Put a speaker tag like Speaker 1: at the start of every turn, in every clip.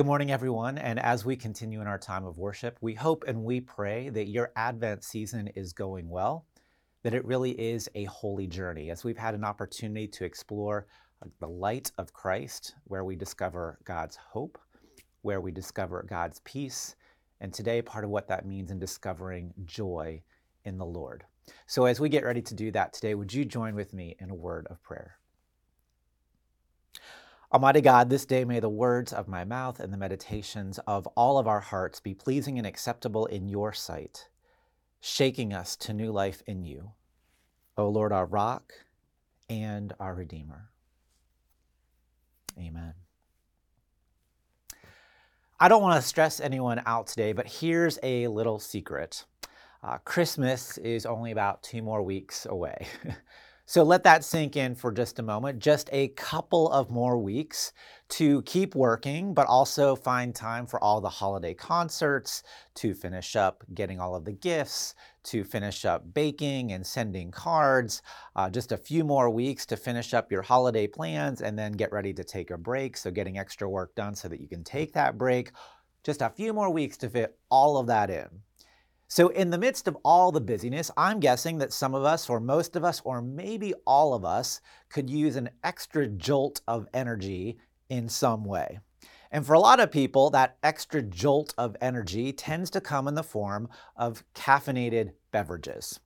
Speaker 1: Good morning, everyone. And as we continue in our time of worship, we hope and we pray that your Advent season is going well, that it really is a holy journey, as we've had an opportunity to explore uh, the light of Christ, where we discover God's hope, where we discover God's peace, and today, part of what that means in discovering joy in the Lord. So, as we get ready to do that today, would you join with me in a word of prayer? Almighty God, this day may the words of my mouth and the meditations of all of our hearts be pleasing and acceptable in your sight, shaking us to new life in you. O Lord, our rock and our Redeemer. Amen. I don't want to stress anyone out today, but here's a little secret. Uh, Christmas is only about two more weeks away. So let that sink in for just a moment. Just a couple of more weeks to keep working, but also find time for all the holiday concerts, to finish up getting all of the gifts, to finish up baking and sending cards. Uh, just a few more weeks to finish up your holiday plans and then get ready to take a break. So getting extra work done so that you can take that break. Just a few more weeks to fit all of that in. So, in the midst of all the busyness, I'm guessing that some of us, or most of us, or maybe all of us, could use an extra jolt of energy in some way. And for a lot of people, that extra jolt of energy tends to come in the form of caffeinated beverages.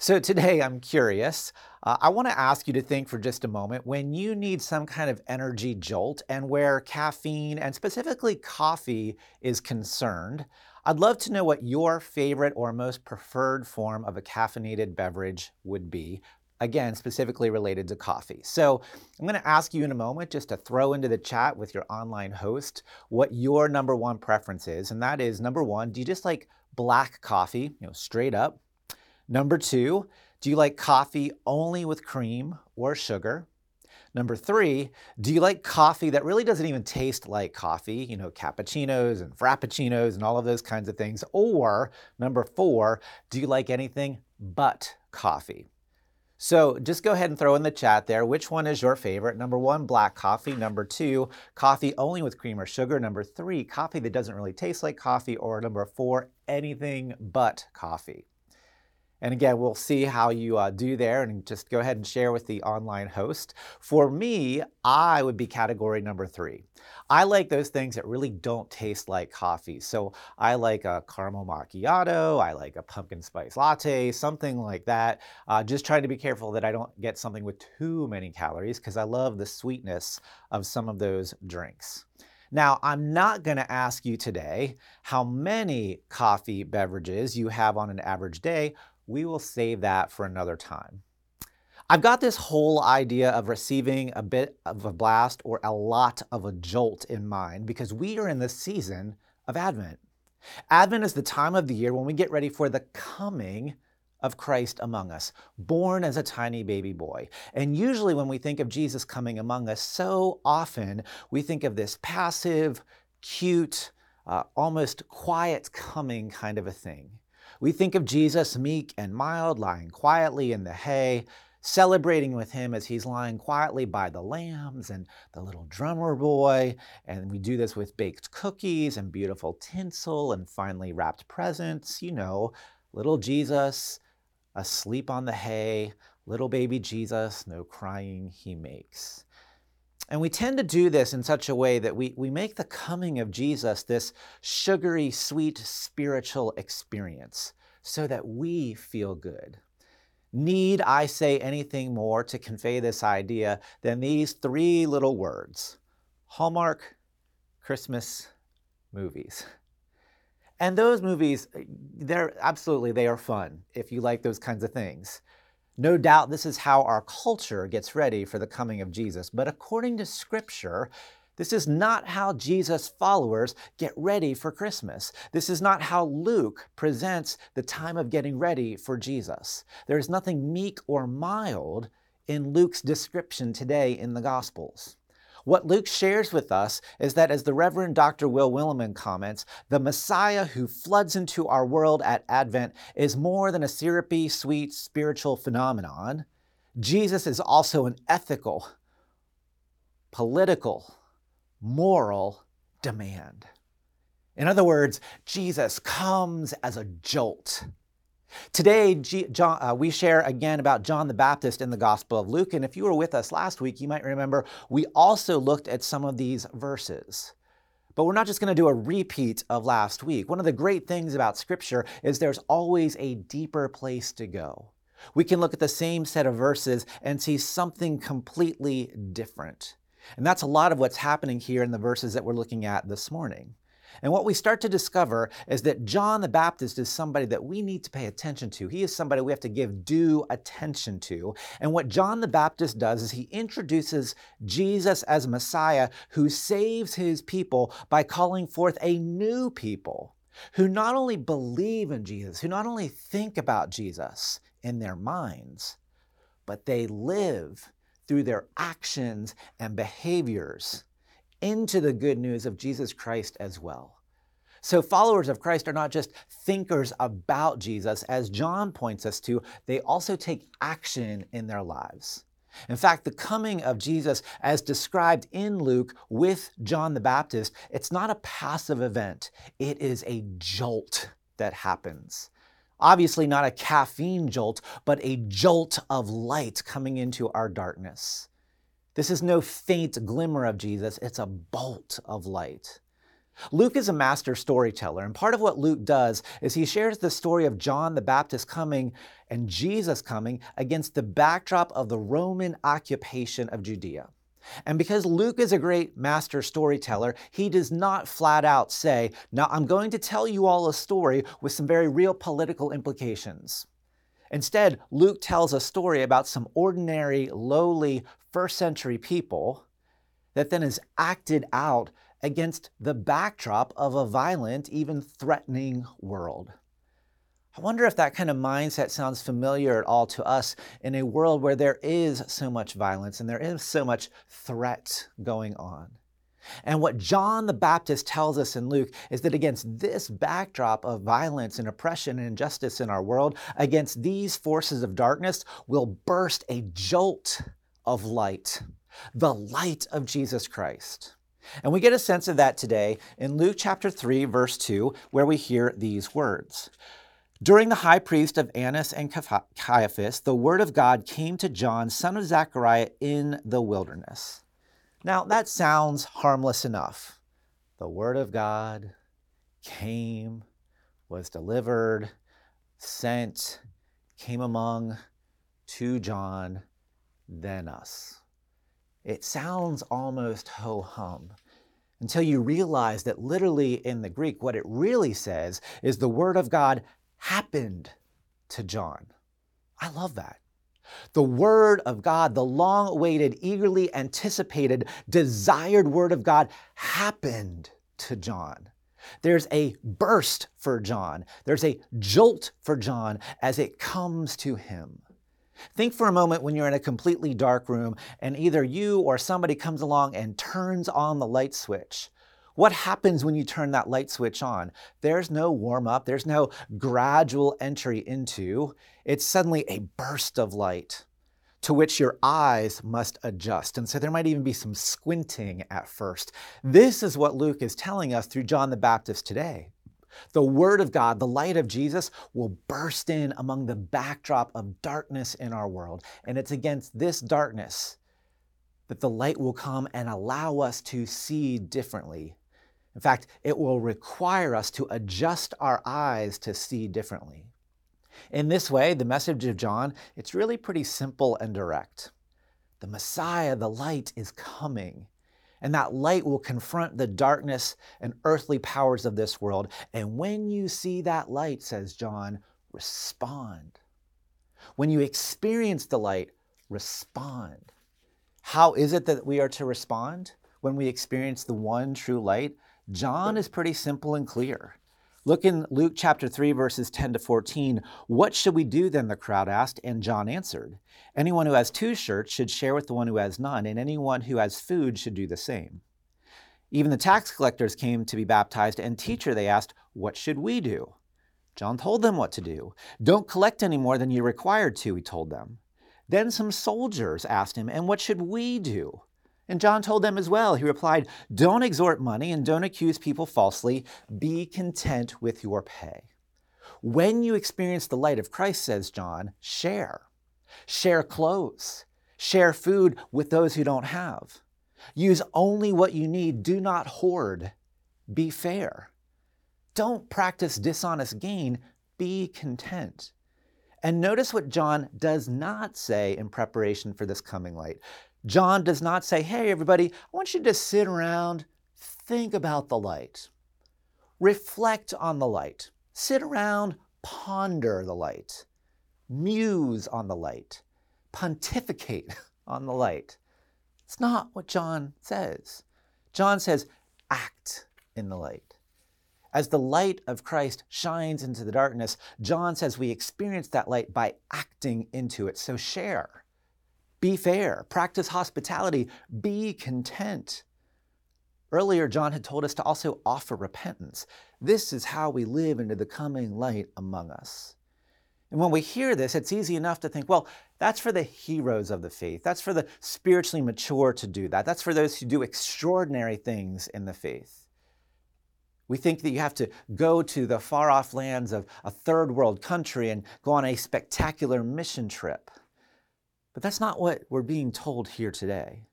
Speaker 1: So today I'm curious. Uh, I want to ask you to think for just a moment when you need some kind of energy jolt and where caffeine and specifically coffee is concerned. I'd love to know what your favorite or most preferred form of a caffeinated beverage would be. Again, specifically related to coffee. So I'm going to ask you in a moment just to throw into the chat with your online host what your number one preference is. And that is number one, do you just like black coffee, you know, straight up? Number two, do you like coffee only with cream or sugar? Number three, do you like coffee that really doesn't even taste like coffee? You know, cappuccinos and frappuccinos and all of those kinds of things. Or number four, do you like anything but coffee? So just go ahead and throw in the chat there which one is your favorite. Number one, black coffee. Number two, coffee only with cream or sugar. Number three, coffee that doesn't really taste like coffee. Or number four, anything but coffee. And again, we'll see how you uh, do there and just go ahead and share with the online host. For me, I would be category number three. I like those things that really don't taste like coffee. So I like a caramel macchiato, I like a pumpkin spice latte, something like that. Uh, just trying to be careful that I don't get something with too many calories because I love the sweetness of some of those drinks. Now, I'm not going to ask you today how many coffee beverages you have on an average day we will save that for another time. I've got this whole idea of receiving a bit of a blast or a lot of a jolt in mind because we are in the season of Advent. Advent is the time of the year when we get ready for the coming of Christ among us, born as a tiny baby boy. And usually, when we think of Jesus coming among us, so often we think of this passive, cute, uh, almost quiet coming kind of a thing. We think of Jesus meek and mild, lying quietly in the hay, celebrating with him as he's lying quietly by the lambs and the little drummer boy. And we do this with baked cookies and beautiful tinsel and finely wrapped presents. You know, little Jesus asleep on the hay, little baby Jesus, no crying he makes. And we tend to do this in such a way that we, we make the coming of Jesus this sugary, sweet, spiritual experience so that we feel good. Need I say anything more to convey this idea than these three little words Hallmark Christmas movies? And those movies, eh, they're absolutely, they are fun if you like those kinds of things. No doubt this is how our culture gets ready for the coming of Jesus. But according to Scripture, this is not how Jesus' followers get ready for Christmas. This is not how Luke presents the time of getting ready for Jesus. There is nothing meek or mild in Luke's description today in the Gospels. What Luke shares with us is that, as the Reverend Dr. Will Willimon comments, the Messiah who floods into our world at Advent is more than a syrupy, sweet spiritual phenomenon. Jesus is also an ethical, political, moral, demand. In other words, Jesus comes as a jolt. Today, G- John, uh, we share again about John the Baptist in the Gospel of Luke. And if you were with us last week, you might remember we also looked at some of these verses. But we're not just going to do a repeat of last week. One of the great things about Scripture is there's always a deeper place to go. We can look at the same set of verses and see something completely different. And that's a lot of what's happening here in the verses that we're looking at this morning. And what we start to discover is that John the Baptist is somebody that we need to pay attention to. He is somebody we have to give due attention to. And what John the Baptist does is he introduces Jesus as Messiah who saves his people by calling forth a new people who not only believe in Jesus, who not only think about Jesus in their minds, but they live through their actions and behaviors into the good news of Jesus Christ as well. So, followers of Christ are not just thinkers about Jesus, as John points us to, they also take action in their lives. In fact, the coming of Jesus, as described in Luke with John the Baptist, it's not a passive event, it is a jolt that happens. Obviously, not a caffeine jolt, but a jolt of light coming into our darkness. This is no faint glimmer of Jesus, it's a bolt of light. Luke is a master storyteller, and part of what Luke does is he shares the story of John the Baptist coming and Jesus coming against the backdrop of the Roman occupation of Judea. And because Luke is a great master storyteller, he does not flat out say, Now I'm going to tell you all a story with some very real political implications. Instead, Luke tells a story about some ordinary, lowly first century people that then is acted out against the backdrop of a violent, even threatening world. I wonder if that kind of mindset sounds familiar at all to us in a world where there is so much violence and there is so much threat going on. And what John the Baptist tells us in Luke is that against this backdrop of violence and oppression and injustice in our world, against these forces of darkness will burst a jolt of light, the light of Jesus Christ. And we get a sense of that today in Luke chapter 3, verse 2, where we hear these words. During the high priest of Annas and Caiaphas, the word of God came to John, son of Zechariah, in the wilderness. Now, that sounds harmless enough. The Word of God came, was delivered, sent, came among to John, then us. It sounds almost ho hum until you realize that literally in the Greek, what it really says is the Word of God happened to John. I love that. The Word of God, the long awaited, eagerly anticipated, desired Word of God happened to John. There's a burst for John, there's a jolt for John as it comes to him. Think for a moment when you're in a completely dark room and either you or somebody comes along and turns on the light switch. What happens when you turn that light switch on? There's no warm up, there's no gradual entry into. It's suddenly a burst of light to which your eyes must adjust. And so there might even be some squinting at first. This is what Luke is telling us through John the Baptist today. The Word of God, the light of Jesus, will burst in among the backdrop of darkness in our world. And it's against this darkness that the light will come and allow us to see differently in fact, it will require us to adjust our eyes to see differently. In this way, the message of John, it's really pretty simple and direct. The Messiah, the light, is coming. And that light will confront the darkness and earthly powers of this world. And when you see that light, says John, respond. When you experience the light, respond. How is it that we are to respond when we experience the one true light? John is pretty simple and clear. Look in Luke chapter 3, verses 10 to 14. What should we do then? The crowd asked, and John answered Anyone who has two shirts should share with the one who has none, and anyone who has food should do the same. Even the tax collectors came to be baptized, and teacher, they asked, What should we do? John told them what to do. Don't collect any more than you're required to, he told them. Then some soldiers asked him, And what should we do? And John told them as well. He replied, Don't extort money and don't accuse people falsely. Be content with your pay. When you experience the light of Christ, says John, share. Share clothes. Share food with those who don't have. Use only what you need. Do not hoard. Be fair. Don't practice dishonest gain. Be content. And notice what John does not say in preparation for this coming light. John does not say, hey, everybody, I want you to sit around, think about the light, reflect on the light, sit around, ponder the light, muse on the light, pontificate on the light. It's not what John says. John says, act in the light. As the light of Christ shines into the darkness, John says we experience that light by acting into it. So share, be fair, practice hospitality, be content. Earlier, John had told us to also offer repentance. This is how we live into the coming light among us. And when we hear this, it's easy enough to think, well, that's for the heroes of the faith. That's for the spiritually mature to do that. That's for those who do extraordinary things in the faith. We think that you have to go to the far off lands of a third world country and go on a spectacular mission trip. But that's not what we're being told here today.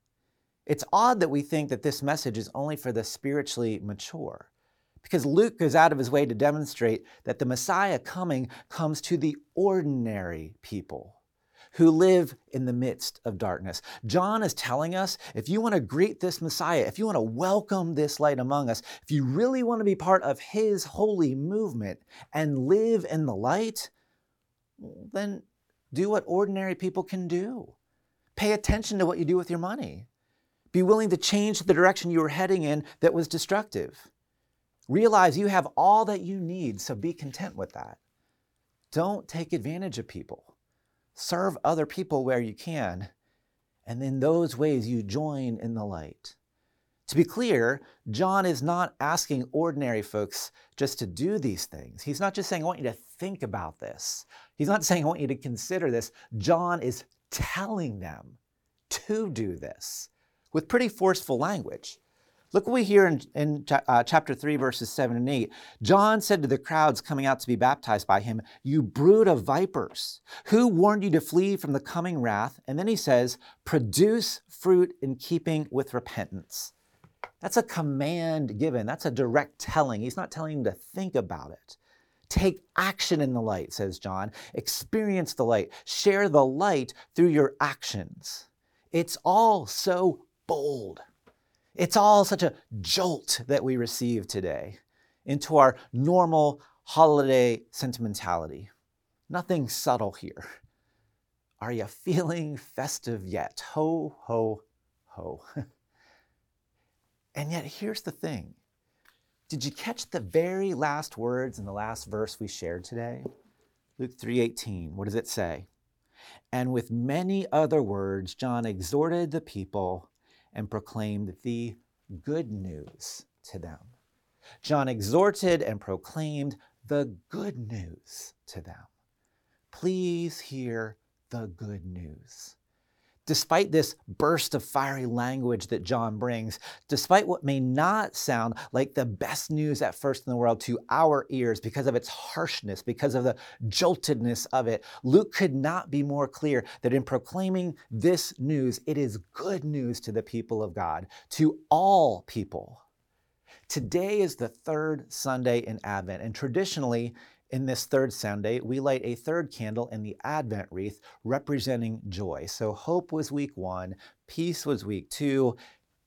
Speaker 1: It's odd that we think that this message is only for the spiritually mature. Because Luke goes out of his way to demonstrate that the Messiah coming comes to the ordinary people who live in the midst of darkness. John is telling us if you want to greet this Messiah, if you want to welcome this light among us, if you really want to be part of his holy movement and live in the light, then do what ordinary people can do. Pay attention to what you do with your money. Be willing to change the direction you were heading in that was destructive. Realize you have all that you need, so be content with that. Don't take advantage of people. Serve other people where you can, and in those ways you join in the light. To be clear, John is not asking ordinary folks just to do these things. He's not just saying, I want you to think about this. He's not saying, I want you to consider this. John is telling them to do this with pretty forceful language. Look what we hear in, in uh, chapter 3, verses 7 and 8. John said to the crowds coming out to be baptized by him, You brood of vipers, who warned you to flee from the coming wrath? And then he says, Produce fruit in keeping with repentance. That's a command given, that's a direct telling. He's not telling you to think about it. Take action in the light, says John. Experience the light. Share the light through your actions. It's all so bold. It's all such a jolt that we receive today into our normal holiday sentimentality. Nothing subtle here. Are you feeling festive yet? Ho, ho, ho. and yet, here's the thing did you catch the very last words in the last verse we shared today? Luke 3:18. What does it say? And with many other words John exhorted the people and proclaimed the good news to them. John exhorted and proclaimed the good news to them. Please hear the good news. Despite this burst of fiery language that John brings, despite what may not sound like the best news at first in the world to our ears because of its harshness, because of the joltedness of it, Luke could not be more clear that in proclaiming this news, it is good news to the people of God, to all people. Today is the third Sunday in Advent, and traditionally, in this third Sunday, we light a third candle in the Advent wreath representing joy. So hope was week one, peace was week two.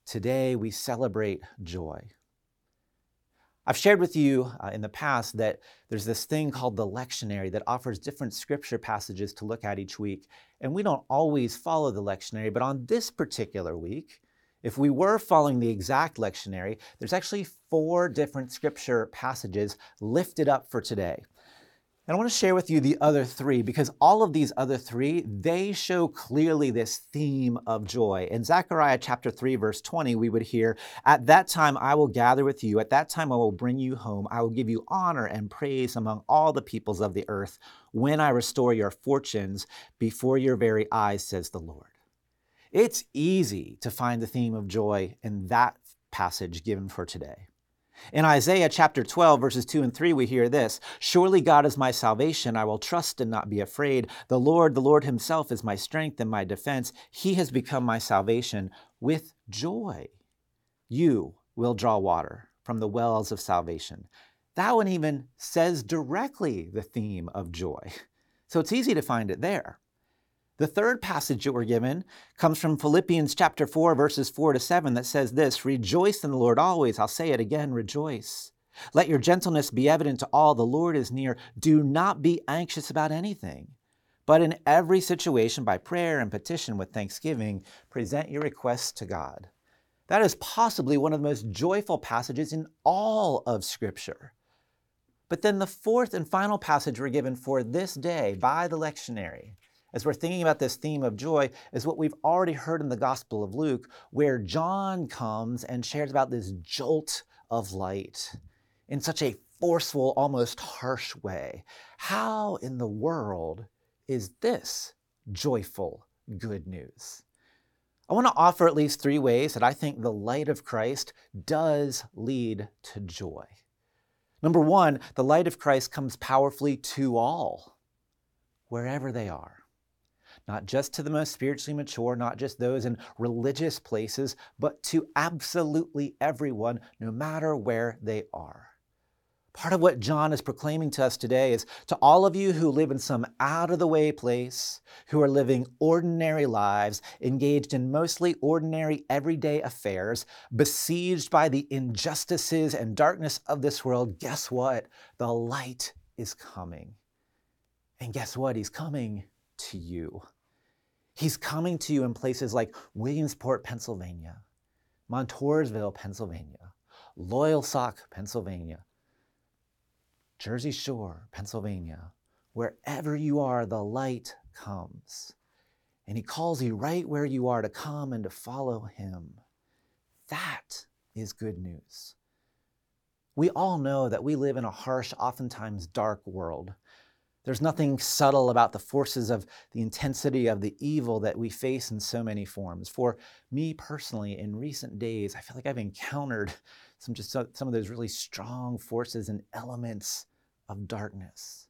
Speaker 1: Today we celebrate joy. I've shared with you uh, in the past that there's this thing called the lectionary that offers different scripture passages to look at each week. And we don't always follow the lectionary, but on this particular week, if we were following the exact lectionary, there's actually four different scripture passages lifted up for today. And I want to share with you the other three because all of these other three, they show clearly this theme of joy. In Zechariah chapter 3, verse 20, we would hear, At that time I will gather with you. At that time I will bring you home. I will give you honor and praise among all the peoples of the earth when I restore your fortunes before your very eyes, says the Lord. It's easy to find the theme of joy in that passage given for today. In Isaiah chapter 12, verses 2 and 3, we hear this Surely God is my salvation. I will trust and not be afraid. The Lord, the Lord Himself, is my strength and my defense. He has become my salvation with joy. You will draw water from the wells of salvation. That one even says directly the theme of joy. So it's easy to find it there. The third passage that we're given comes from Philippians chapter 4, verses 4 to 7, that says this Rejoice in the Lord always. I'll say it again, rejoice. Let your gentleness be evident to all. The Lord is near. Do not be anxious about anything, but in every situation, by prayer and petition with thanksgiving, present your requests to God. That is possibly one of the most joyful passages in all of Scripture. But then the fourth and final passage we're given for this day by the lectionary as we're thinking about this theme of joy, is what we've already heard in the Gospel of Luke, where John comes and shares about this jolt of light in such a forceful, almost harsh way. How in the world is this joyful good news? I want to offer at least three ways that I think the light of Christ does lead to joy. Number one, the light of Christ comes powerfully to all, wherever they are not just to the most spiritually mature, not just those in religious places, but to absolutely everyone, no matter where they are. Part of what John is proclaiming to us today is to all of you who live in some out of the way place, who are living ordinary lives, engaged in mostly ordinary everyday affairs, besieged by the injustices and darkness of this world, guess what? The light is coming. And guess what? He's coming to you. He's coming to you in places like Williamsport, Pennsylvania, Montoursville, Pennsylvania, Loyalsock, Pennsylvania, Jersey Shore, Pennsylvania. Wherever you are, the light comes. And he calls you right where you are to come and to follow him. That is good news. We all know that we live in a harsh, oftentimes dark world. There's nothing subtle about the forces of the intensity of the evil that we face in so many forms. For me personally, in recent days, I feel like I've encountered some just some of those really strong forces and elements of darkness.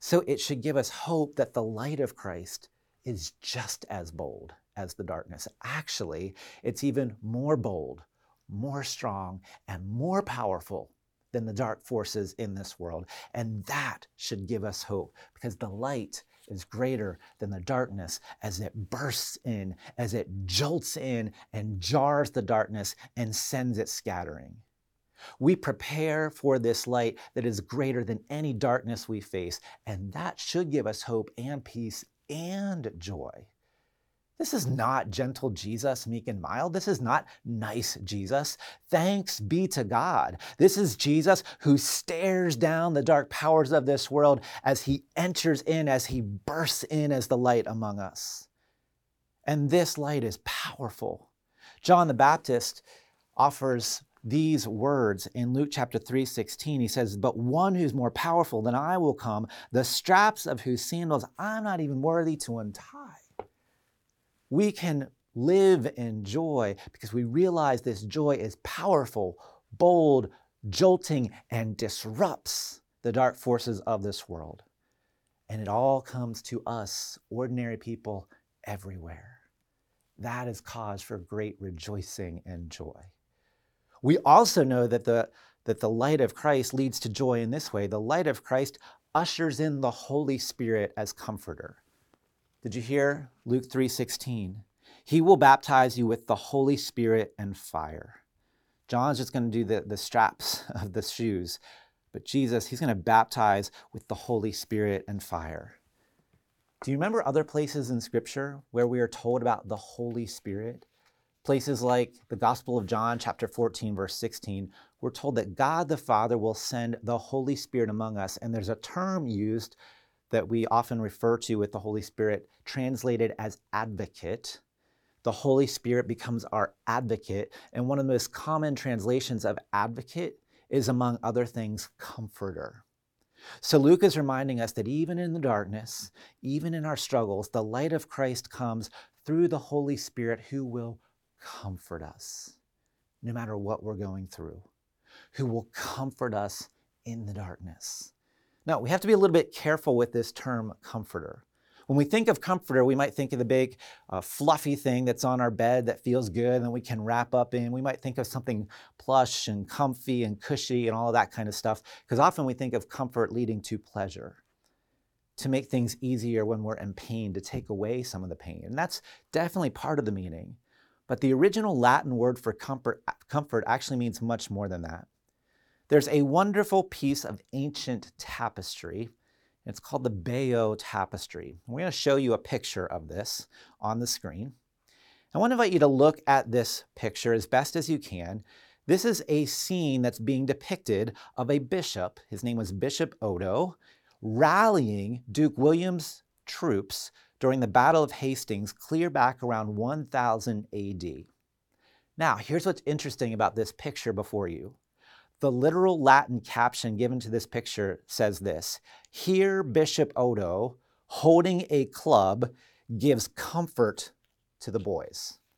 Speaker 1: So it should give us hope that the light of Christ is just as bold as the darkness. Actually, it's even more bold, more strong, and more powerful than the dark forces in this world. And that should give us hope because the light is greater than the darkness as it bursts in, as it jolts in and jars the darkness and sends it scattering. We prepare for this light that is greater than any darkness we face, and that should give us hope and peace and joy. This is not gentle Jesus, meek and mild. This is not nice Jesus. Thanks be to God. This is Jesus who stares down the dark powers of this world as he enters in, as he bursts in as the light among us. And this light is powerful. John the Baptist offers these words in Luke chapter 3, 16. He says, But one who's more powerful than I will come, the straps of whose sandals I'm not even worthy to untie we can live in joy because we realize this joy is powerful, bold, jolting, and disrupts the dark forces of this world. And it all comes to us, ordinary people, everywhere. That is cause for great rejoicing and joy. We also know that the, that the light of Christ leads to joy in this way. The light of Christ ushers in the Holy Spirit as comforter. Did you hear Luke 3:16? He will baptize you with the Holy Spirit and fire. John's just going to do the, the straps of the shoes, but Jesus, he's going to baptize with the Holy Spirit and fire. Do you remember other places in Scripture where we are told about the Holy Spirit? Places like the Gospel of John, chapter 14, verse 16, we're told that God the Father will send the Holy Spirit among us. And there's a term used that we often refer to with the Holy Spirit, translated as advocate. The Holy Spirit becomes our advocate. And one of the most common translations of advocate is, among other things, comforter. So Luke is reminding us that even in the darkness, even in our struggles, the light of Christ comes through the Holy Spirit who will comfort us no matter what we're going through, who will comfort us in the darkness. Now, we have to be a little bit careful with this term comforter. When we think of comforter, we might think of the big uh, fluffy thing that's on our bed that feels good and we can wrap up in. We might think of something plush and comfy and cushy and all of that kind of stuff, because often we think of comfort leading to pleasure, to make things easier when we're in pain, to take away some of the pain. And that's definitely part of the meaning. But the original Latin word for comfort, comfort actually means much more than that. There's a wonderful piece of ancient tapestry. It's called the Bayeux Tapestry. We're going to show you a picture of this on the screen. I want to invite you to look at this picture as best as you can. This is a scene that's being depicted of a bishop, his name was Bishop Odo, rallying Duke William's troops during the Battle of Hastings clear back around 1000 AD. Now, here's what's interesting about this picture before you. The literal Latin caption given to this picture says this Here, Bishop Odo, holding a club, gives comfort to the boys.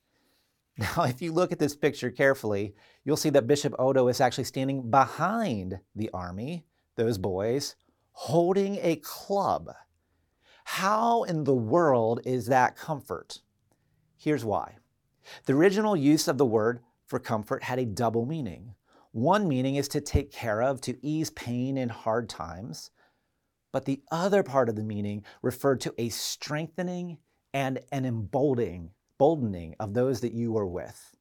Speaker 1: Now, if you look at this picture carefully, you'll see that Bishop Odo is actually standing behind the army, those boys, holding a club. How in the world is that comfort? Here's why. The original use of the word for comfort had a double meaning. One meaning is to take care of, to ease pain in hard times. But the other part of the meaning referred to a strengthening and an emboldening, emboldening of those that you were with.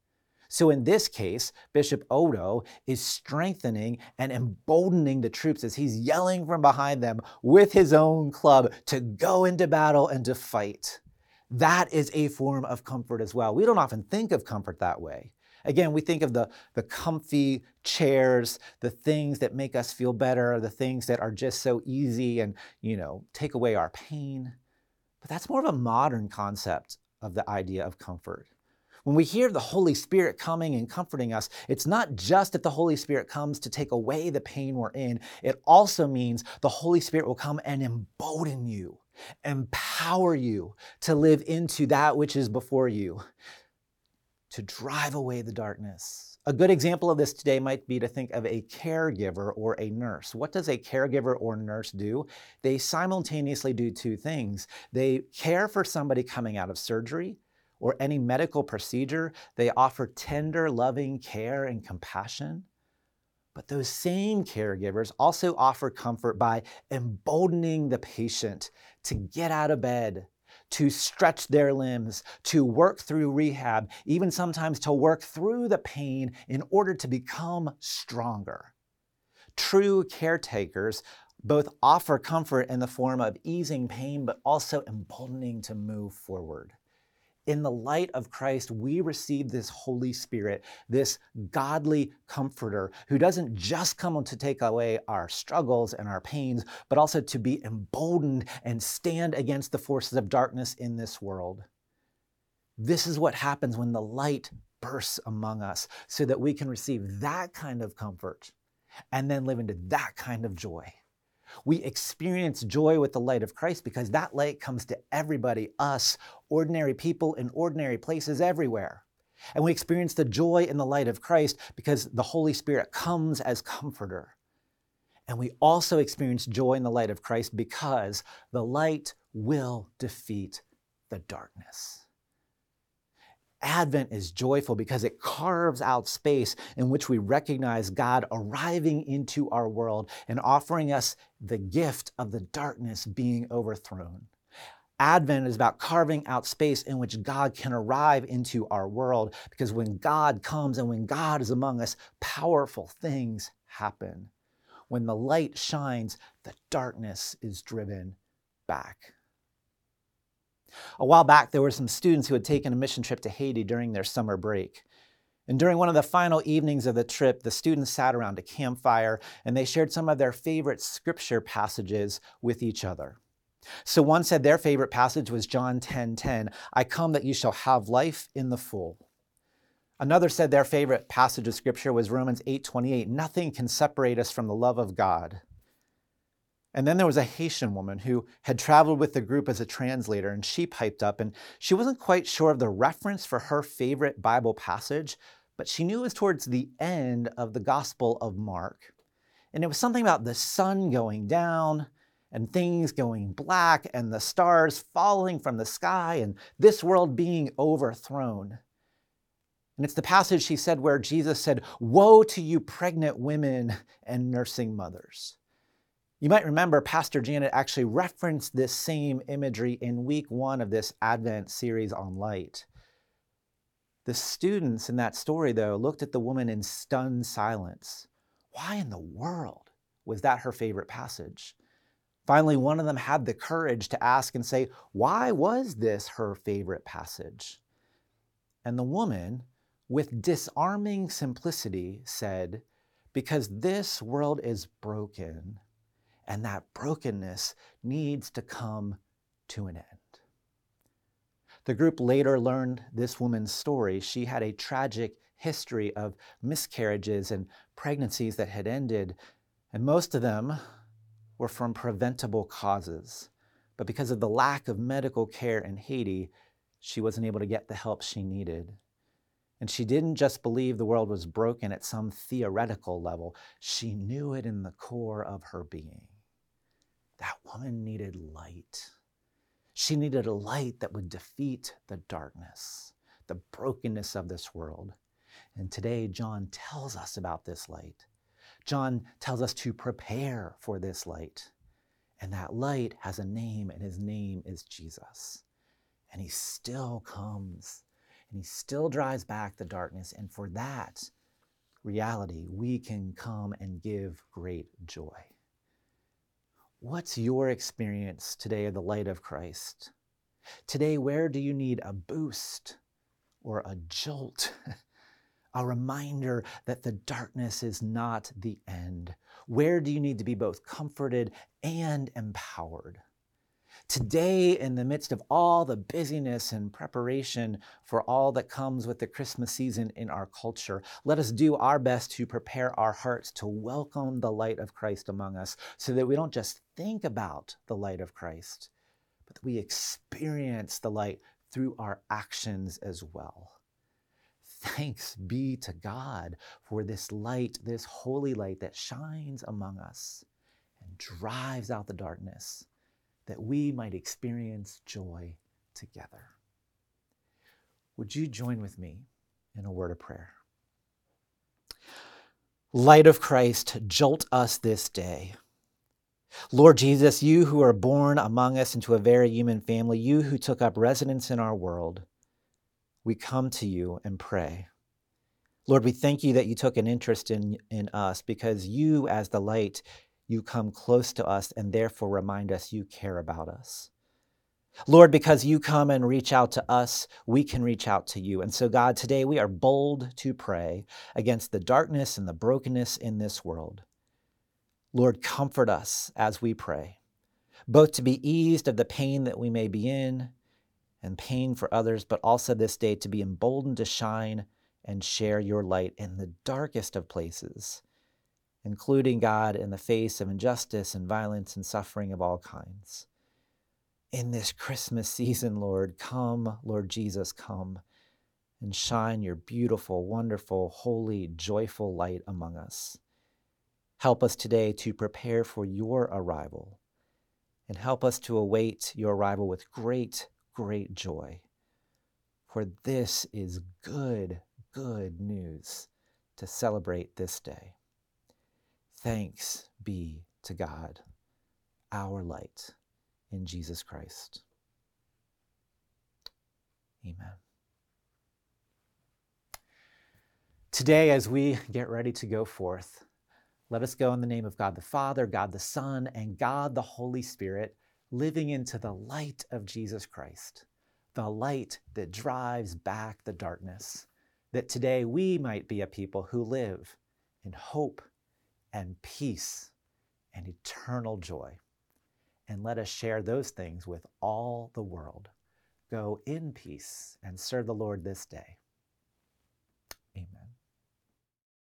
Speaker 1: So in this case, Bishop Odo is strengthening and emboldening the troops as he's yelling from behind them with his own club to go into battle and to fight. That is a form of comfort as well. We don't often think of comfort that way. Again, we think of the, the comfy chairs, the things that make us feel better, the things that are just so easy and, you know, take away our pain. But that's more of a modern concept of the idea of comfort. When we hear the Holy Spirit coming and comforting us, it's not just that the Holy Spirit comes to take away the pain we're in, it also means the Holy Spirit will come and embolden you, empower you to live into that which is before you to drive away the darkness. A good example of this today might be to think of a caregiver or a nurse. What does a caregiver or nurse do? They simultaneously do two things. They care for somebody coming out of surgery or any medical procedure, they offer tender, loving care and compassion. But those same caregivers also offer comfort by emboldening the patient to get out of bed, to stretch their limbs, to work through rehab, even sometimes to work through the pain in order to become stronger. True caretakers both offer comfort in the form of easing pain, but also emboldening to move forward in the light of Christ, we receive this Holy Spirit, this godly comforter who doesn't just come to take away our struggles and our pains, but also to be emboldened and stand against the forces of darkness in this world. This is what happens when the light bursts among us so that we can receive that kind of comfort and then live into that kind of joy. We experience joy with the light of Christ because that light comes to everybody, us, ordinary people in ordinary places everywhere. And we experience the joy in the light of Christ because the Holy Spirit comes as comforter. And we also experience joy in the light of Christ because the light will defeat the darkness. Advent is joyful because it carves out space in which we recognize God arriving into our world and offering us the gift of the darkness being overthrown. Advent is about carving out space in which God can arrive into our world because when God comes and when God is among us, powerful things happen. When the light shines, the darkness is driven back. A while back, there were some students who had taken a mission trip to Haiti during their summer break. And during one of the final evenings of the trip, the students sat around a campfire and they shared some of their favorite scripture passages with each other. So one said their favorite passage was John 10:10, 10, 10, I come that you shall have life in the full. Another said their favorite passage of scripture was Romans 8:28, nothing can separate us from the love of God. And then there was a Haitian woman who had traveled with the group as a translator, and she piped up, and she wasn't quite sure of the reference for her favorite Bible passage, but she knew it was towards the end of the Gospel of Mark. And it was something about the sun going down and things going black and the stars falling from the sky and this world being overthrown. And it's the passage she said where Jesus said, Woe to you, pregnant women and nursing mothers. You might remember Pastor Janet actually referenced this same imagery in week one of this Advent series on light. The students in that story, though, looked at the woman in stunned silence. Why in the world was that her favorite passage? Finally, one of them had the courage to ask and say, Why was this her favorite passage? And the woman, with disarming simplicity, said, Because this world is broken and that brokenness needs to come to an end. The group later learned this woman's story. She had a tragic history of miscarriages and pregnancies that had ended, and most of them were from preventable causes. But because of the lack of medical care in Haiti, she wasn't able to get the help she needed. And she didn't just believe the world was broken at some theoretical level, she knew it in the core of her being. That woman needed light. She needed a light that would defeat the darkness, the brokenness of this world. And today, John tells us about this light. John tells us to prepare for this light. And that light has a name, and his name is Jesus. And he still comes, and he still drives back the darkness. And for that reality, we can come and give great joy. What's your experience today of the light of Christ? Today, where do you need a boost or a jolt? a reminder that the darkness is not the end. Where do you need to be both comforted and empowered? Today, in the midst of all the busyness and preparation for all that comes with the Christmas season in our culture, let us do our best to prepare our hearts to welcome the light of Christ among us so that we don't just think about the light of Christ, but that we experience the light through our actions as well. Thanks be to God for this light, this holy light that shines among us and drives out the darkness that we might experience joy together. Would you join with me in a word of prayer? Light of Christ, jolt us this day. Lord Jesus, you who are born among us into a very human family, you who took up residence in our world, we come to you and pray. Lord, we thank you that you took an interest in, in us because you, as the light, you come close to us and therefore remind us you care about us. Lord, because you come and reach out to us, we can reach out to you. And so, God, today we are bold to pray against the darkness and the brokenness in this world. Lord, comfort us as we pray, both to be eased of the pain that we may be in and pain for others, but also this day to be emboldened to shine and share your light in the darkest of places including God in the face of injustice and violence and suffering of all kinds. In this Christmas season, Lord, come, Lord Jesus, come and shine your beautiful, wonderful, holy, joyful light among us. Help us today to prepare for your arrival and help us to await your arrival with great, great joy. For this is good, good news to celebrate this day. Thanks be to God, our light in Jesus Christ. Amen. Today, as we get ready to go forth, let us go in the name of God the Father, God the Son, and God the Holy Spirit, living into the light of Jesus Christ, the light that drives back the darkness, that today we might be a people who live in hope and peace and eternal joy. And let us share those things with all the world. Go in peace and serve the Lord this day.